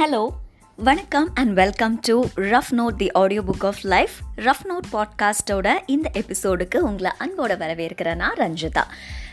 Hello வணக்கம் and welcome to rough note the audio book of life rough note பாட்காஸ்ட்டோட இந்த எபிசோடுக்கு உங்களை அன்போட வரவேற்கிறேன் நான் ரஞ்சிதா.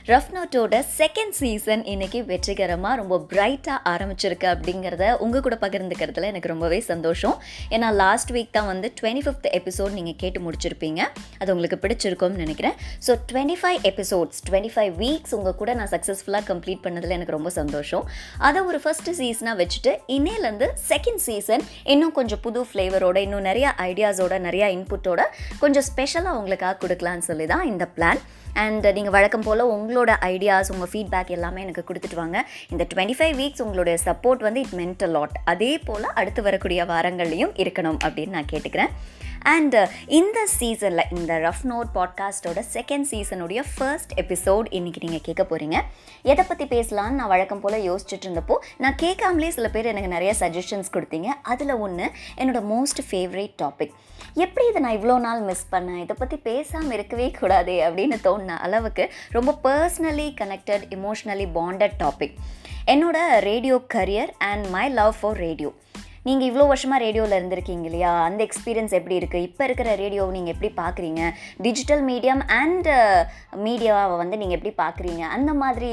ரஃப் நோட்டோட செகண்ட் சீசன் இன்னைக்கு வெற்றிகரமாக ரொம்ப பிரைட்டாக ஆரம்பிச்சிருக்கு அப்படிங்கிறத உங்கள் கூட பகிர்ந்துக்கிறதுல எனக்கு ரொம்பவே சந்தோஷம். ஏன்னா லாஸ்ட் வீக் தான் வந்து டுவெண்ட்டி ஃபிஃப்த் எபிசோட் நீங்கள் கேட்டு முடிச்சிருப்பீங்க. அது உங்களுக்கு பிடிச்சிருக்கும்னு நினைக்கிறேன். So twenty five episodes twenty five weeks உங்கள் கூட நான் சக்ஸஸ்ஃபுல்லாக கம்ப்ளீட் பண்ணதில் எனக்கு ரொம்ப சந்தோஷம். அதை ஒரு ஃபஸ்ட்டு சீசனாக வச்சுட்டு இன்னையிலேருந்து செகண்ட் சீசன் இன்னும் கொஞ்சம் புது ஃப்ளேவரோட இன்னும் நிறைய ஐடியாஸோட நிறைய இன்புட்டோட கொஞ்சம் ஸ்பெஷலாக உங்களுக்காக கொடுக்கலான்னு சொல்லி தான் இந்த பிளான் அண்ட் நீங்கள் வழக்கம் போல் உங்களோட ஐடியாஸ் உங்கள் ஃபீட்பேக் எல்லாமே எனக்கு கொடுத்துட்டு வாங்க. இந்த டுவெண்ட்டி ஃபைவ் வீக்ஸ் உங்களுடைய சப்போர்ட் வந்து இட் மென்ட் லாட் அதே போல் அடுத்து வரக்கூடிய வாரங்கள்லையும் இருக்கணும் அப்படின்னு நான் கேட்டுக்கிறேன். அண்ட் இந்த சீசனில் இந்த ரஃப் நோட் பாட்காஸ்ட்டோட செகண்ட் சீசனுடைய ஃபர்ஸ்ட் எபிசோட் இன்றைக்கி நீங்கள் கேட்க போகிறீங்க எதை பற்றி பேசலான்னு நான் வழக்கம் போல் யோசிச்சுட்டு இருந்தப்போ நான் கேட்காமலே சில பேர் எனக்கு நிறைய சஜஷன்ஸ் கொடுத்தீங்க. அதில் ஒன்று என்னோட மோஸ்ட் ஃபேவரேட் டாபிக் எப்படி இதை நான் இவ்வளோ நாள் மிஸ் பண்ணேன்? இதை பற்றி பேசாமல் இருக்கவே கூடாது அப்படின்னு தோணின அளவுக்கு ரொம்ப personally connected emotionally bonded topic என்னோட radio career and my love for radio நீங்கள் இவ்வளோ வருஷமாக ரேடியோவில் இருந்திருக்கீங்க இல்லையா? அந்த எக்ஸ்பீரியன்ஸ் எப்படி இருக்குது இப்போ இருக்கிற ரேடியோவை நீங்கள் எப்படி பார்க்குறீங்க டிஜிட்டல் மீடியம் அண்ட் மீடியாவை வந்து நீங்கள் எப்படி பார்க்குறீங்க அந்த மாதிரி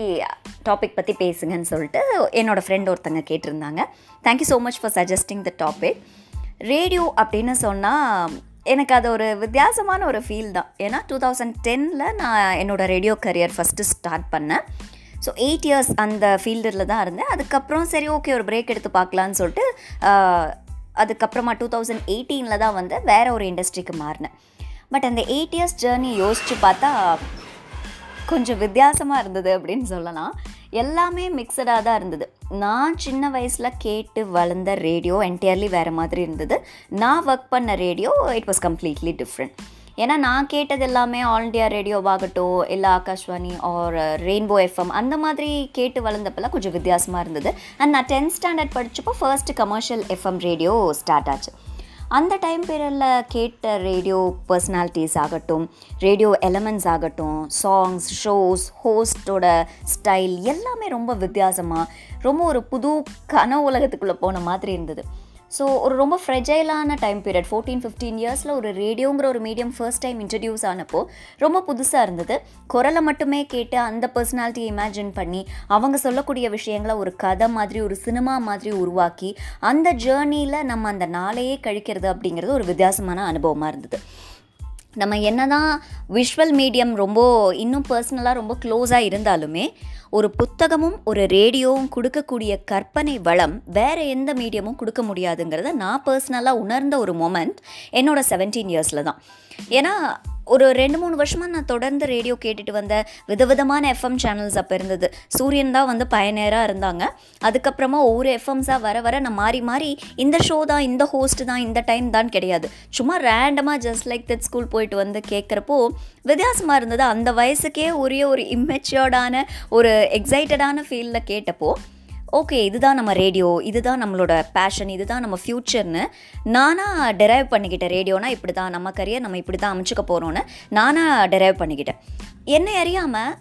டாபிக் பற்றி பேசுங்கன்னு சொல்லிட்டு என்னோடய ஃப்ரெண்ட் ஒருத்தங்க கேட்டிருந்தாங்க. Thank you so much for suggesting the topic radio அப்படின்னு சொன்னால் எனக்கு அது ஒரு வித்தியாசமான ஒரு ஃபீல் தான். ஏன்னா டூ தௌசண்ட் டெனில் நான் என்னோடய ரேடியோ கரியர் ஃபஸ்ட்டு ஸ்டார்ட் பண்ணேன். ஸோ எயிட் இயர்ஸ் அந்த ஃபீல்டில் தான் இருந்தேன். அதுக்கப்புறம் சரி ஓகே ஒரு பிரேக் எடுத்து பார்க்கலான்னு சொல்லிட்டு அதுக்கப்புறமா டூ தௌசண்ட் எயிட்டீனில் தான் வந்து வேறு ஒரு இண்டஸ்ட்ரிக்கு மாறினேன். பட் அந்த எயிட் இயர்ஸ் ஜேர்னி யோசித்து பார்த்தா கொஞ்சம் வித்தியாசமாக இருந்தது அப்படின்னு சொல்லலாம். எல்லாமே மிக்சடாக தான் இருந்தது. நான் சின்ன வயசில் கேட்டு வளர்ந்த ரேடியோ என்டையர்லி வேறு மாதிரி இருந்தது. நான் ஒர்க் பண்ண radio it was completely different ஏன்னா நான் கேட்டது எல்லாமே ஆல் இண்டியா ரேடியோவாகட்டும் இல்லை ஆகாஷ்வாணி ஆர் ரெயின்போ எஃப்எம் அந்த மாதிரி கேட்டு வளர்ந்தப்பெல்லாம் கொஞ்சம் வித்தியாசமாக இருந்தது. அண்ட் நான் tenth standard படித்தப்போ first commercial FM radio start ஆச்சு. அந்த டைம் பீரியடில் கேட்ட ரேடியோ பர்சனாலிட்டிஸ் ஆகட்டும் ரேடியோ எலமெண்ட்ஸ் ஆகட்டும் சாங்ஸ் ஷோஸ் ஹோஸ்டோட ஸ்டைல் எல்லாமே ரொம்ப வித்தியாசமாக ரொம்ப ஒரு புது கன உலகத்துக்குள்ளே போன மாதிரி இருந்தது. ஸோ ஒரு ரொம்ப ஃப்ரெஜைலான டைம் பீரியட் ஃபோர்டீன் ஃபிஃப்டீன் இயர்ஸில் ஒரு ரேடியோங்கிற ஒரு மீடியம் ஃபர்ஸ்ட் டைம் இன்ட்ரடியூஸ் ஆனப்போ ரொம்ப புதுசாக இருந்தது. குரலை மட்டுமே கேட்டு அந்த பர்சனாலிட்டியை இமேஜின் பண்ணி அவங்க சொல்லக்கூடிய விஷயங்களை ஒரு கதை மாதிரி ஒரு சினிமா மாதிரி உருவாக்கி அந்த ஜேர்னியில் நம்ம அந்த நாளையே கழிக்கிறது அப்படிங்கிறது ஒரு வித்தியாசமான அனுபவமாக இருந்தது. நம்ம என்ன தான் விஷுவல் மீடியம் ரொம்ப இன்னும் பர்சனலாக ரொம்ப க்ளோஸாக இருந்தாலுமே ஒரு புத்தகமும் ஒரு ரேடியோவும் கொடுக்கக்கூடிய கற்பனை வளம் வேறு எந்த மீடியமும் கொடுக்க முடியாதுங்கிறத நான் பர்சனலாக உணர்ந்த ஒரு மொமெண்ட் என்னோடய செவன்டீன் இயர்ஸில் தான். ஏன்னா ஒரு ரெண்டு மூணு வருஷமாக நான் தொடர்ந்து ரேடியோ கேட்டுட்டு வந்த விதவிதமான எஃப்எம் சேனல்ஸ் அப்போ இருந்தது. சூரியன் தான் வந்து பயனேராக இருந்தாங்க. அதுக்கப்புறமா ஒவ்வொரு எஃப்எம்ஸாக வர வர நான் மாறி மாறி இந்த ஷோ தான் இந்த ஹோஸ்ட் தான் இந்த டைம் தான் கிடையாது. சும்மா ரேண்டமாக ஜஸ்ட் லைக் தட் ஸ்கூல் போயிட்டு வந்து கேட்குறப்போ வித்தியாசமாக இருந்தது. அந்த வயசுக்கே உரிய ஒரு இம்மெச்சுவர்டான ஒரு எக்ஸைட்டடான ஃபீலில் கேட்டப்போ ஓகே இதுதான் நம்ம ரேடியோ இதுதான் நம்மளோட பேஷன் இதுதான் நம்ம ஃப்யூச்சர்னு நானாக டெரைவ் பண்ணிக்கிட்டேன் ரேடியோனா இப்படி தான் நம்ம கரியர் நம்ம இப்படி தான் அமைச்சுக்க போகிறோன்னு நானாக டெரைவ் பண்ணிக்கிட்டேன். என்னை அறியாமல்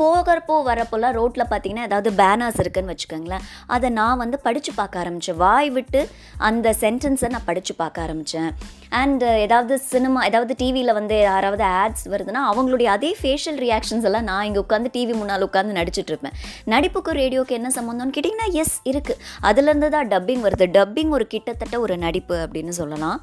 போகிறப்போ வரப்போலாம் ரோட்டில் பார்த்தீங்கன்னா ஏதாவது பேனர்ஸ் இருக்குன்னு வச்சுக்கோங்களேன். அதை நான் வந்து படித்து பார்க்க ஆரம்பித்தேன் வாய் விட்டு அந்த சென்டென்ஸை நான் படித்து பார்க்க ஆரம்பித்தேன் அண்ட் ஏதாவது சினிமா ஏதாவது டிவியில் வந்து யாராவது ஆட்ஸ் வருதுன்னா அவங்களுடைய அதே ஃபேஷியல் ரியாக்ஷன்ஸ் எல்லாம் நான் இங்கே உட்காந்து டிவி முன்னால் உட்காந்து நடிச்சிட்டு இருப்பேன். நடிப்புக்கும் ரேடியோக்கு என்ன சம்மந்தம்னு கேட்டிங்கன்னா எஸ் இருக்குது அதுலேருந்து தான் டப்பிங் வருது. டப்பிங் ஒரு கிட்டத்தட்ட ஒரு நடிப்பு அப்படின்னு சொல்லலாம்.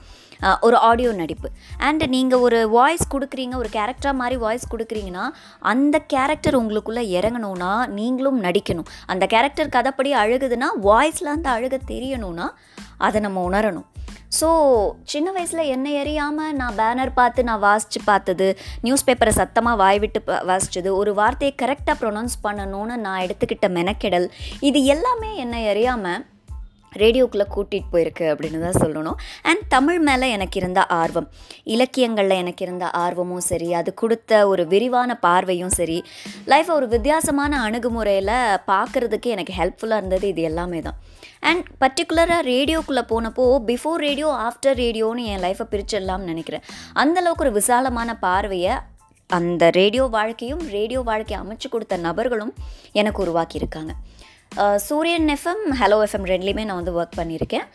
ஒரு ஆடியோ நடிப்பு. அண்ட் நீங்கள் ஒரு வாய்ஸ் கொடுக்குறீங்க ஒரு கேரக்டராக மாதிரி வாய்ஸ் கொடுக்குறீங்கன்னா அந்த கேரக்டர் உங்களுக்குள்ளே இறங்கணும்னா நீங்களும் நடிக்கணும். அந்த கேரக்டர் கதைப்படி அழுகுதுன்னா வாய்ஸில் அந்த அழுக தெரியணும்னா அதை நம்ம உணரணும். ஸோ சின்ன வயசில் என்ன எறியாமல் நான் பேனர் பார்த்து நான் வாசித்து பார்த்தது நியூஸ் பேப்பரை சத்தமாக வாய் விட்டு வாசித்தது ஒரு வார்த்தையை கரெக்டாக ப்ரொனவுன்ஸ் பண்ணணும்னு நான் எடுத்துக்கிட்ட மெனக்கெடல் இது எல்லாமே என்ன எறியாமல் ரேடியோக்குள்ளே கூட்டிகிட்டு போயிருக்கு அப்படின்னு தான் சொல்லணும். அண்ட் தமிழ் மேலே எனக்கு இருந்த ஆர்வம் இலக்கியங்களில் எனக்கு இருந்த ஆர்வமும் சரி அது கொடுத்த ஒரு விரிவான பார்வையும் சரி லைஃப்பை ஒரு வித்தியாசமான அணுகுமுறையில் பார்க்குறதுக்கு எனக்கு ஹெல்ப்ஃபுல்லாக இருந்தது இது எல்லாமே தான். அண்ட் பர்டிகுலராக ரேடியோக்குள்ளே போனப்போ பிஃபோர் ரேடியோ ஆஃப்டர் ரேடியோன்னு என் லைஃப்பை பிரிச்சிடலாம்னு நினைக்கிறேன். அந்தளவுக்கு ஒரு விசாலமான பார்வையை அந்த ரேடியோ வாழ்க்கையும் ரேடியோ வாழ்க்கையை அமைச்சு கொடுத்த நபர்களும் எனக்கு உருவாக்கியிருக்காங்க. சூரியன் எஃப்எம் ஹலோ எஃப்எம் ரெண்டுலேயுமே நான் வந்து ஒர்க் பண்ணியிருக்கேன்.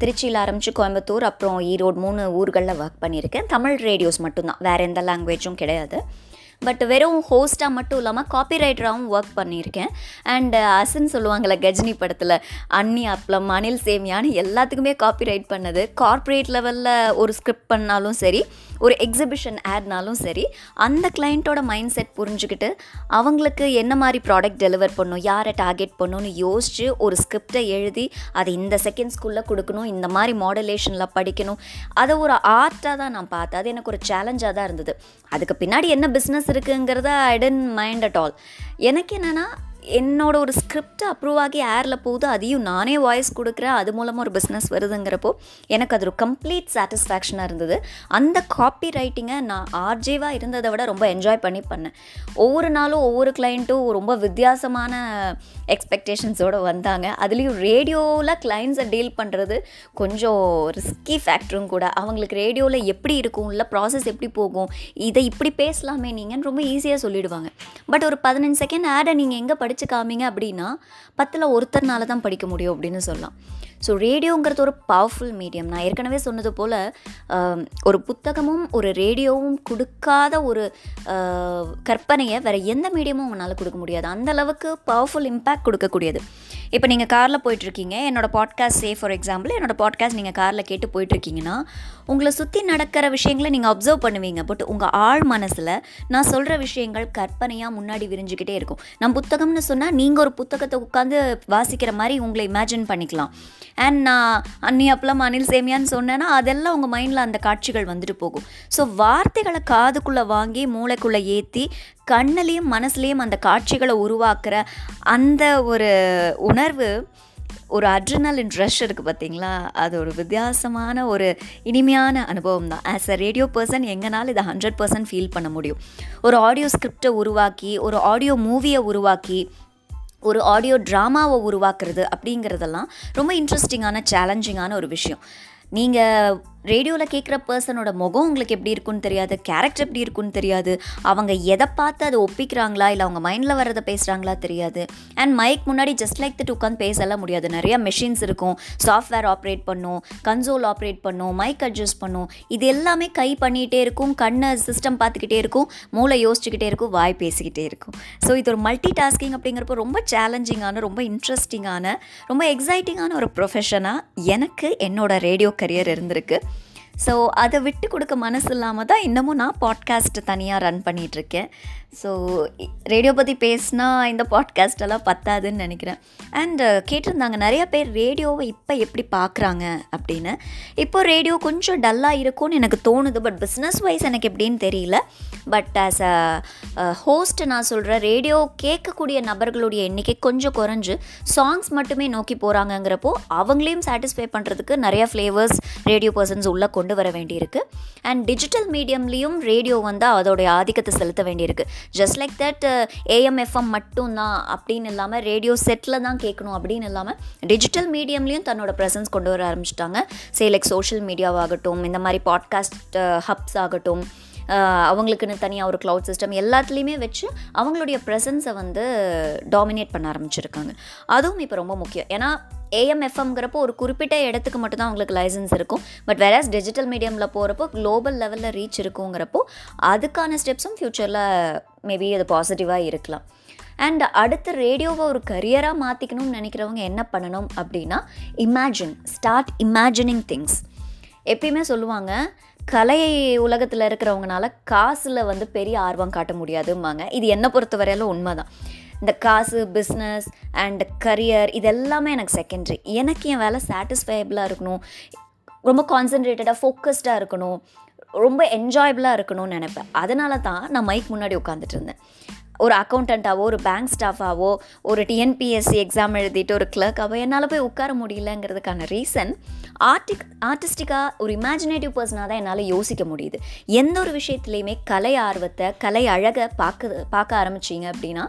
திருச்சியில் ஆரம்பித்து கோயம்புத்தூர் அப்புறம் ஈரோடு மூணு ஊர்களில் ஒர்க் பண்ணியிருக்கேன். தமிழ் ரேடியோஸ் மட்டும்தான் வேறு எந்த லாங்குவேஜும் கிடையாது. பட் வெறும் ஹோஸ்ட்டாக மட்டும் இல்லாமல் காப்பி ரைட்டராகவும் ஒர்க் பண்ணியிருக்கேன். அண்ட் அசன் uh, சொல்லுவாங்கள்ல கஜினி படத்தில் அன்னி அப்பளம் அனில் சேமியான்னு எல்லாத்துக்குமே காப்பி ரைட் பண்ணது கார்ப்பரேட் லெவலில் ஒரு ஸ்கிரிப்ட் பண்ணாலும் சரி ஒரு எக்ஸிபிஷன் ஆட்னாலும் சரி அந்த கிளைண்ட்டோட மைண்ட் செட் புரிஞ்சுக்கிட்டு அவங்களுக்கு என்ன மாதிரி ப்ராடக்ட் டெலிவர் பண்ணும் யாரை டார்கெட் பண்ணணும்னு யோசித்து ஒரு ஸ்கிரிப்டை எழுதி அதை இந்த செகண்ட்ஸ்குள்ளே கொடுக்கணும் இந்த மாதிரி மாடலேஷனில் படிக்கணும். அதை ஒரு ஆர்ட்டாக தான் நான் பார்த்தேன். அது எனக்கு ஒரு சேலஞ்சாக தான் இருந்தது. அதுக்கு பின்னாடி என்ன பிஸ்னஸ் இருக்குங்கிறத I don't mind at all எனக்கு என்னென்னா என்னோட ஒரு ஸ்கிரிப்ட் அப்ரூவ் ஆகி ஏரில் போகுது அதையும் நானே வாய்ஸ் கொடுக்குறேன். அது மூலமாக ஒரு பிஸ்னஸ் வருதுங்கிறப்போ எனக்கு அது ஒரு கம்ப்ளீட் சாட்டிஸ்ஃபேக்ஷனாக இருந்தது. அந்த காப்பி ரைட்டிங்கை நான் ஆர்ஜேவாக இருந்ததை விட ரொம்ப என்ஜாய் பண்ணி பண்ணேன். ஒவ்வொரு நாளும் ஒவ்வொரு கிளைண்ட்டும் ரொம்ப வித்தியாசமான எக்ஸ்பெக்டேஷன்ஸோடு வந்தாங்க. அதுலேயும் ரேடியோவில் கிளைண்ட்ஸை டீல் பண்ணுறது கொஞ்சம் ரிஸ்கி ஃபேக்டரும் கூட. அவங்களுக்கு ரேடியோவில் எப்படி இருக்கும் இல்லை ப்ராசஸ் எப்படி போகும் இதை இப்படி பேசலாமே நீங்கன்னு ரொம்ப ஈஸியாக சொல்லிடுவாங்க. பட் ஒரு பதினஞ்சு செகண்ட் ஆடை நீங்கள் எங்கே படித்து காமிங்க அப்படின்னா பத்தில் ஒருத்தர்னால தான் படிக்க முடியும் அப்படின்னு சொல்லலாம். ஸோ ரேடியோங்கிறது ஒரு பவர்ஃபுல் மீடியம் நான் ஏற்கனவே சொன்னது போல் ஒரு புத்தகமும் ஒரு ரேடியோவும் கொடுக்காத ஒரு கற்பனையை வேறு எந்த மீடியமும் உங்களால் கொடுக்க முடியாது. அந்த அளவுக்கு பவர்ஃபுல் இம்பேக்ட் கொடுக்கக்கூடியது. இப்போ நீங்கள் காரில் போயிட்டுருக்கீங்க. என்னோடய பாட்காஸ்ட் சே ஃபார் எக்ஸாம்பிள் என்னோடய பாட்காஸ்ட் நீங்கள் காரில் கேட்டு போயிட்டுருக்கீங்கன்னா உங்களை சுற்றி நடக்கிற விஷயங்களை நீங்கள் அப்சர்வ் பண்ணுவீங்க. பட் உங்கள் ஆள் மனசில் நான் சொல்கிற விஷயங்கள் கற்பனையாக முன்னாடி விரிஞ்சுக்கிட்டே இருக்கும். நான் புத்தகம்னு சொன்னால் நீங்கள் ஒரு புத்தகத்தை உட்காந்து வாசிக்கிற மாதிரி உங்களை இமேஜின் பண்ணிக்கலாம். அண்ட் நான் அன்னி அப்பளம் அனில் சேமியான்னு சொன்னேன்னா அதெல்லாம் உங்கள் மைண்டில் அந்த காட்சிகள் வந்துட்டு போகும். ஸோ வார்த்தைகளை காதுக்குள்ளே வாங்கி மூளைக்குள்ளே ஏற்றி கண்ணிலையும் மனசுலேயும் அந்த காட்சிகளை உருவாக்குற அந்த ஒரு உணர்வு ஒரு அட்ரினலின் ரஷ் இருக்குது பார்த்தீங்களா? அது ஒரு வித்தியாசமான ஒரு இனிமையான அனுபவம் தான். ஆஸ் அ ரேடியோ பர்சன் எங்கனாலும் இதை ஹண்ட்ரட் பர்சன்ட் ஃபீல் பண்ண முடியும். ஒரு ஆடியோ ஸ்கிரிப்டை உருவாக்கி ஒரு ஆடியோ மூவியை உருவாக்கி ஒரு ஆடியோ ட்ராமாவை உருவாக்குறது அப்படிங்கிறதெல்லாம் ரொம்ப இன்ட்ரெஸ்டிங்கான சேலஞ்சிங்கான ஒரு விஷயம். நீங்கள் ரேடியோவில் கேட்குற பர்சனோட முகம் உங்களுக்கு எப்படி இருக்குன்னு தெரியாது கேரக்டர் எப்படி இருக்குன்னு தெரியாது அவங்க எதை பார்த்து அதை ஒப்பிக்கிறாங்களா இல்லை அவங்க மைண்டில் வரதை பேசுகிறாங்களா தெரியாது. அண்ட் மைக் முன்னாடி ஜஸ்ட் லைக் தட் உட்காந்து பேசலாம் முடியாது. நிறைய மெஷின்ஸ் இருக்கும். சாஃப்ட்வேர் ஆப்ரேட் பண்ணும் கன்சோல் ஆப்ரேட் பண்ணும் மைக் அட்ஜஸ்ட் பண்ணும். இது எல்லாமே கை பண்ணிகிட்டே இருக்கும் கண்ணை சிஸ்டம் பார்த்துக்கிட்டே இருக்கும் மூளை யோசிச்சுக்கிட்டே இருக்கும் வாய் பேசிக்கிட்டே இருக்கும். ஸோ இது ஒரு மல்டி டாஸ்கிங் அப்படிங்கிறப்போ ரொம்ப சேலஞ்சிங்கான ரொம்ப இன்ட்ரெஸ்டிங்கான ரொம்ப எக்ஸைட்டிங்கான ஒரு ப்ரொஃபஷனாக எனக்கு என்னோட ரேடியோ கரியர் இருந்திருக்கு. ஸோ அதை விட்டு கொடுக்க மனசு இல்லாமல் தான் இன்னமும் நான் பாட்காஸ்ட் தனியாக ரன் பண்ணிகிட்ருக்கேன் ஸோ ரேடியோ பற்றி பேசினா இந்த பாட்காஸ்டெல்லாம் பத்தாதுன்னு நினைக்கிறேன். அண்ட் கேட்டிருந்தாங்க நிறைய பேர் ரேடியோவை இப்போ எப்படி பார்க்குறாங்க அப்படின்னு. இப்போ ரேடியோ கொஞ்சம் டல்லாக இருக்கும்னு எனக்கு தோணுது. பட் பிஸ்னஸ் வைஸ் எனக்கு எப்படின்னு தெரியல. பட் ஆஸ் அ ஹோஸ்ட் நான் சொல்கிறேன் ரேடியோ கேட்கக்கூடிய நபர்களுடைய எண்ணிக்கை கொஞ்சம் குறைஞ்சு சாங்ஸ் மட்டுமே நோக்கி போகிறாங்கங்கிறப்போ அவங்களையும் சாட்டிஸ்ஃபை பண்ணுறதுக்கு நிறைய ஃப்ளேவர்ஸ் ரேடியோ பர்சன்ஸ் உள்ளே கொண்டு கொண்டு வர வேண்டியிருக்கு. அண்ட் டிஜிட்டல் மீடியம்லேயும் ரேடியோ வந்து அதோடைய ஆதிக்கத்தை செலுத்த வேண்டியிருக்கு. ஜஸ்ட் லைக் தட் ஏஎம்எஃப்எம் மட்டும்தான் அப்படின்னு இல்லாமல் ரேடியோ செட்டில் தான் கேட்கணும் அப்படின்னு இல்லாமல் டிஜிட்டல் மீடியம்லேயும் தன்னோட ப்ரெசன்ஸ் கொண்டு வர ஆரம்பிச்சிட்டாங்க. சே லைக் சோஷியல் மீடியாவாகட்டும் இந்த மாதிரி பாட்காஸ்ட் ஹப்ஸ் uh, ஆகட்டும் uh, அவங்களுக்குன்னு தனியாக ஒரு க்ளவுட் சிஸ்டம் எல்லாத்துலேயுமே வச்சு அவங்களுடைய ப்ரெசன்ஸை வந்து டாமினேட் பண்ண ஆரம்பிச்சிருக்காங்க. அதுவும் இப்போ ரொம்ப முக்கியம். ஏன்னா ஏஎம்எஃப்எம்ங்கிறப்போ ஒரு குறிப்பிட்ட இடத்துக்கு மட்டும்தான் அவங்களுக்கு லைசன்ஸ் இருக்கும். பட் வேறஸ் டிஜிட்டல் மீடியமில் போகிறப்போ குளோபல் லெவலில் ரீச் இருக்குங்கிறப்போ அதுக்கான ஸ்டெப்ஸும் ஃப்யூச்சரில் மேபி அது பாசிட்டிவாக இருக்கலாம். அண்ட் அடுத்து ரேடியோவை ஒரு கரியராக மாற்றிக்கணும்னு நினைக்கிறவங்க என்ன பண்ணணும் அப்படின்னா இமேஜின் ஸ்டார்ட் இமேஜினிங் திங்ஸ் எப்பயுமே சொல்லுவாங்க கலை உலகத்தில் இருக்கிறவங்கனால காசில் வந்து பெரிய ஆர்வம் காட்ட முடியாதும்பாங்க. இது என்னை பொறுத்தவரையிலும் உண்மை தான் இந்த காசு பிஸ்னஸ் அண்ட் கரியர் இது எல்லாமே எனக்கு செகண்ட்ரி எனக்கு என் வேலை சாட்டிஸ்ஃபைபிளாக இருக்கணும். ரொம்ப கான்சென்ட்ரேட்டடாக ஃபோக்கஸ்டாக இருக்கணும். ரொம்ப என்ஜாயபிளாக இருக்கணும்னு நினைப்பேன். அதனால தான் நான் மைக் முன்னாடி உட்காந்துட்டு இருந்தேன். ஒரு அக்கௌண்டண்ட்டாவோ ஒரு பேங்க் ஸ்டாஃபாவோ ஒரு டிஎன்பிஎஸ்சி எக்ஸாம் எழுதிட்டு ஒரு கிளர்க்காவோ என்னால் போய் உட்கார முடியலங்கிறதுக்கான ரீசன் ஆர்டிக் ஆர்டிஸ்டிக்காக ஒரு இமேஜினேட்டிவ் பர்சனாக தான் என்னால் யோசிக்க முடியுது. எந்த ஒரு விஷயத்துலையுமே கலை ஆர்வத்தை கலை அழகை பார்க்க பார்க்க ஆரம்பிச்சிங்க அப்படின்னா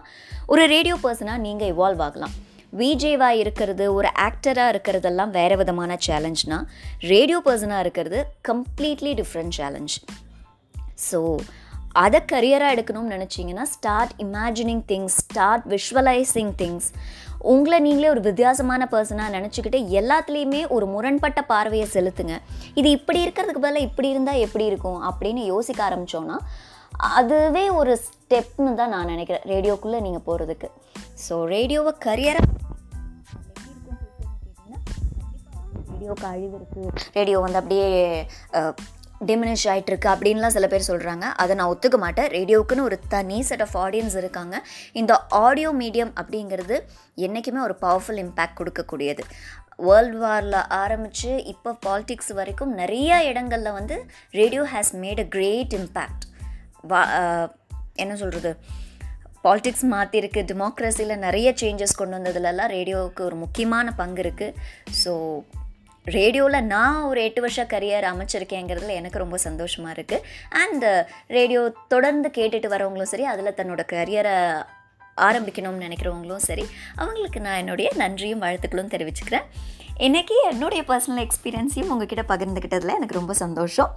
ஒரு ரேடியோ பர்சனாக நீங்கள் இவால்வ் ஆகலாம். விஜேவாக இருக்கிறது ஒரு ஆக்டராக இருக்கிறதெல்லாம் வேறு விதமான சேலஞ்ச்னா ரேடியோ பர்சனாக இருக்கிறது கம்ப்ளீட்லி டிஃப்ரெண்ட் சேலஞ்ச் ஸோ அதை கரியராக எடுக்கணும்னு நினச்சிங்கன்னா start imagining things start visualising things உங்களை நீங்களே ஒரு வித்தியாசமான பர்சனாக நினச்சிக்கிட்டு எல்லாத்துலேயுமே ஒரு முரண்பட்ட பார்வையை செலுத்துங்க. இது இப்படி இருக்கிறதுக்கு பதிலாக இப்படி இருந்தால் எப்படி இருக்கும் அப்படின்னு யோசிக்க ஆரம்பித்தோன்னா அதுவே ஒரு ஸ்டெப்னு தான் நான் நினைக்கிறேன் ரேடியோக்குள்ளே நீங்கள் போகிறதுக்கு ஸோ ரேடியோவை கரியராக ரேடியோவுக்கு அழிவு இருக்குது ரேடியோ வந்து அப்படியே டிமினிஷ் ஆகிட்டுருக்கு அப்படின்லாம் சில பேர் சொல்கிறாங்க அதை நான் ஒத்துக்க மாட்டேன். ரேடியோவுக்குன்னு ஒரு தனி செட் ஆஃப் ஆடியன்ஸ் இருக்காங்க. இந்த ஆடியோ மீடியம் அப்படிங்கிறது என்றைக்குமே ஒரு பவர்ஃபுல் இம்பேக்ட் கொடுக்கக்கூடியது. வேர்ல்டு வாரில் ஆரம்பித்து இப்போ பாலிடிக்ஸ் வரைக்கும் நிறைய இடங்களில் வந்து radio has made a great impact வா என்ன சொல்கிறது பாலிடிக்ஸ் மாற்றிருக்கு டெமோக்ரஸியில் நிறைய சேஞ்சஸ் கொண்டு வந்ததுலலாம் ரேடியோவுக்கு ஒரு முக்கியமான பங்கு இருக்குது ஸோ ரேடியோவில் நான் ஒரு எட்டு வருஷ கரியர் அமைச்சிருக்கேங்கிறதுல எனக்கு ரொம்ப சந்தோஷமாக இருக்குது அண்ட் uh, ரேடியோ தொடர்ந்து கேட்டுட்டு வரவங்களும் சரி அதில் தன்னோட கரியரை ஆரம்பிக்கணும்னு நினைக்கிறவங்களும் சரி அவங்களுக்கு நான் என்னுடைய நன்றியும் வாழ்த்துக்களும் தெரிவிச்சுக்கிறேன். இன்றைக்கி என்னுடைய பர்சனல் எக்ஸ்பீரியன்ஸையும் உங்ககிட்ட பகிர்ந்துக்கிட்டதில் எனக்கு ரொம்ப சந்தோஷம்.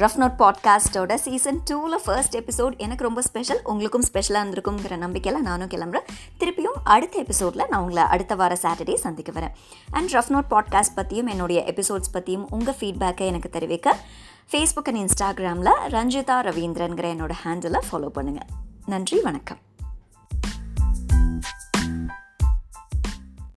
ரஃப் நோட் பாட்காஸ்ட்டோட சீசன் டூவில் ஃபர்ஸ்ட் எபிசோட் எனக்கு ரொம்ப ஸ்பெஷல் உங்களுக்கும் ஸ்பெஷலாக இருந்திருக்குங்கிற நம்பிக்கையில் நானும் கிளம்புறேன். திருப்பியும் அடுத்த எபிசோடில் நான் உங்களை அடுத்த வார சாட்டர்டே சந்திக்க வரேன். அண்ட் ரஃப் நோட் பாட்காஸ்ட் பற்றியும் என்னுடைய எபிசோட்ஸ் பற்றியும் உங்கள் ஃபீட்பேக்கை எனக்கு தெரிவிக்க ஃபேஸ்புக் அண்ட் இன்ஸ்டாகிராமில் ரஞ்சிதா ரவீந்திரன்கிற என்னோட ஹேண்டிலை ஃபாலோ பண்ணுங்கள் நன்றி வணக்கம்.